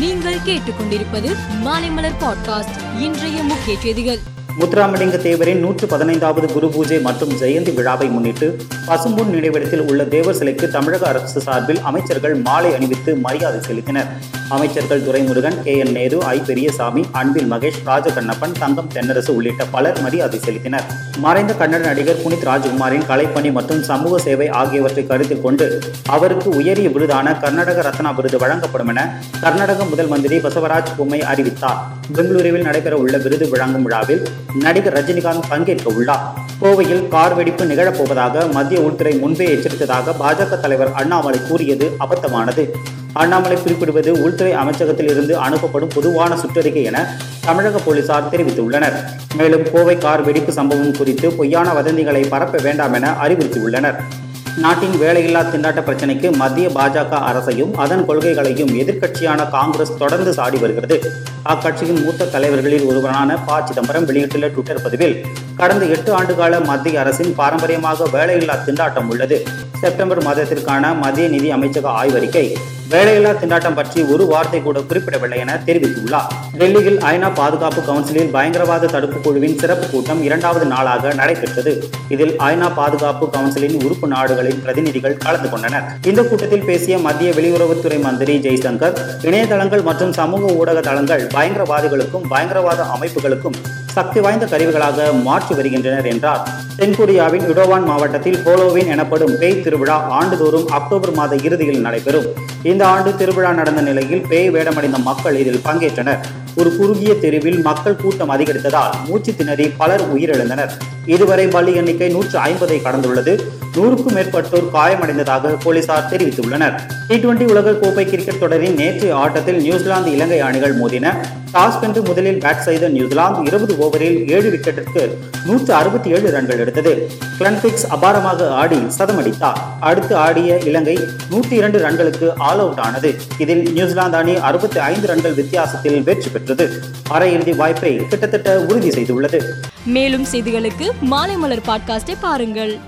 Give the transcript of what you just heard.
நீங்கள் கேட்டுக்கொண்டிருப்பது மாலைமலர் பாட்காஸ்ட் இன்றைய முக்கிய செய்திகள். முத்துராமலிங்க தேவரின் நூற்று பதினைந்தாவது குரு பூஜை மற்றும் ஜெயந்தி விழாவை முன்னிட்டு பசும்பொன் நினைவிடத்தில் உள்ள தேவர் சிலைக்கு தமிழக அரசு சார்பில் அமைச்சர்கள் மாலை அணிவித்து மரியாதை செலுத்தினர். அமைச்சர்கள் Duraimurugan K. N Nehru I. Periyasamy Anbil Mahesh Rajakannappan Thangam Thennarasu உள்ளிட்ட பலர் மரியாதை செலுத்தினர். மறைந்த கன்னட நடிகர் புனித் ராஜ்குமாரின் கலைப்பணி மற்றும் சமூக சேவை ஆகியவற்றை கருத்தில் கொண்டு அவருக்கு உயரிய விருதான கர்நாடக ரத்னா விருது வழங்கப்படும் என கர்நாடக முதல் மந்திரி பசவராஜ் பொம்மை அறிவித்தார். பெங்களூருவில் நடைபெற உள்ள விருது வழங்கும் விழாவில் நடிகர் ரஜினிகாந்த் பங்கேற்க உள்ளார். கோவையில் கார் வெடிப்பு நிகழப்போவதாக மத்திய உள்துறை முன்பே எச்சரித்ததாக பாஜக தலைவர் அண்ணாமலை கூறியது அபத்தமானது. அண்ணாமலை குறிப்பிடுவது உள்துறை அமைச்சகத்தில் இருந்து அனுப்பப்படும் பொதுவான சுற்றறிக்கை என தமிழக போலீசார் தெரிவித்துள்ளனர். மேலும் கோவை கார் வெடிப்பு சம்பவம் குறித்து பொய்யான வதந்திகளை பரப்ப வேண்டாம் என அறிவுறுத்தியுள்ளனர். நாட்டின் வேலையில்லா திண்டாட்ட பிரச்சினைக்கு மத்திய பாஜக அரசையும் அதன் கொள்கைகளையும் எதிர்க்கட்சியான காங்கிரஸ் தொடர்ந்து சாடி வருகிறது. அக்கட்சியின் மூத்த தலைவர்களில் ஒருவரான ப. சிதம்பரம் வெளியிட்டுள்ள ட்விட்டர் பதிவில் கடந்த எட்டு ஆண்டுகால மத்திய அரசின் பாரம்பரியமாக வேலையில்லா திண்டாட்டம் உள்ளது. செப்டம்பர் மாதத்திற்கான மத்திய நிதி அமைச்சக ஆய்வறிக்கை வேலையில்லா திண்டாட்டம் பற்றி ஒரு வார்த்தை கூட குறிப்பிடவில்லை என தெரிவித்துள்ளார். டெல்லியில் ஐநா பாதுகாப்பு கவுன்சிலில் பயங்கரவாத தடுப்பு குழுவின் சிறப்பு கூட்டம் இரண்டாவது நாளாக நடைபெற்றது. இதில் ஐநா பாதுகாப்பு கவுன்சிலின் உறுப்பு நாடுகளின் பிரதிநிதிகள் கலந்து கொண்டனர். இந்த கூட்டத்தில் பேசிய மத்திய வெளியுறவுத்துறை மந்திரி ஜெய்சங்கர் இணையதளங்கள் மற்றும் சமூக ஊடக தளங்கள் பயங்கரவாதிகளுக்கும் பயங்கரவாத அமைப்புகளுக்கும் சக்தி வாய்ந்த கருவிகளாக மாற்றி வருகின்றனர் என்றார். தென்கொரியாவின் யுடோவான் மாவட்டத்தில் ஹோலோவின் எனப்படும் பேய் திருவிழா ஆண்டுதோறும் அக்டோபர் மாத இறுதியில் நடைபெறும். இந்த ஆண்டு திருவிழா நடந்த நிலையில் பேய் வேடமடைந்த மக்கள் இதில் பங்கேற்றனர். ஒரு குறுகிய தெருவில் மக்கள் கூட்டம் அதிகரித்ததால் மூச்சு திணறி பலர் உயிரிழந்தனர். இதுவரை பலி எண்ணிக்கை நூற்று ஐம்பதை கடந்துள்ளது. நூறுக்கும் மேற்பட்டோர் காயமடைந்ததாக போலீசார் தெரிவித்துள்ளனர். டி டுவெண்டி உலக கோப்பை கிரிக்கெட் தொடரின் நேற்றைய ஆட்டத்தில் நியூசிலாந்து இலங்கை அணிகள் மோதின. டாஸ் வென்று முதலில் பேட் செய்த நியூசிலாந்து இருபது ஓவரில் ஏழு விக்கெட்டிற்கு நூற்று அறுபத்தி ஏழு ரன்கள் எடுத்தது. கிளன்பிக்ஸ் அபாரமாக ஆடி சதமடித்தார். அடுத்து ஆடிய இலங்கை நூற்றி இரண்டு ரன்களுக்கு ஆல் அவுட் ஆனது. இதில் நியூசிலாந்து அணி அறுபத்தி ஐந்து ரன்கள் வித்தியாசத்தில் வெற்றி பெற்றது. அரையிறுதி வாய்ப்பை கிட்டத்தட்ட உறுதி செய்துள்ளது. மேலும் செய்திகளுக்கு மாலை மலர் பாட்காஸ்டை பாருங்கள்.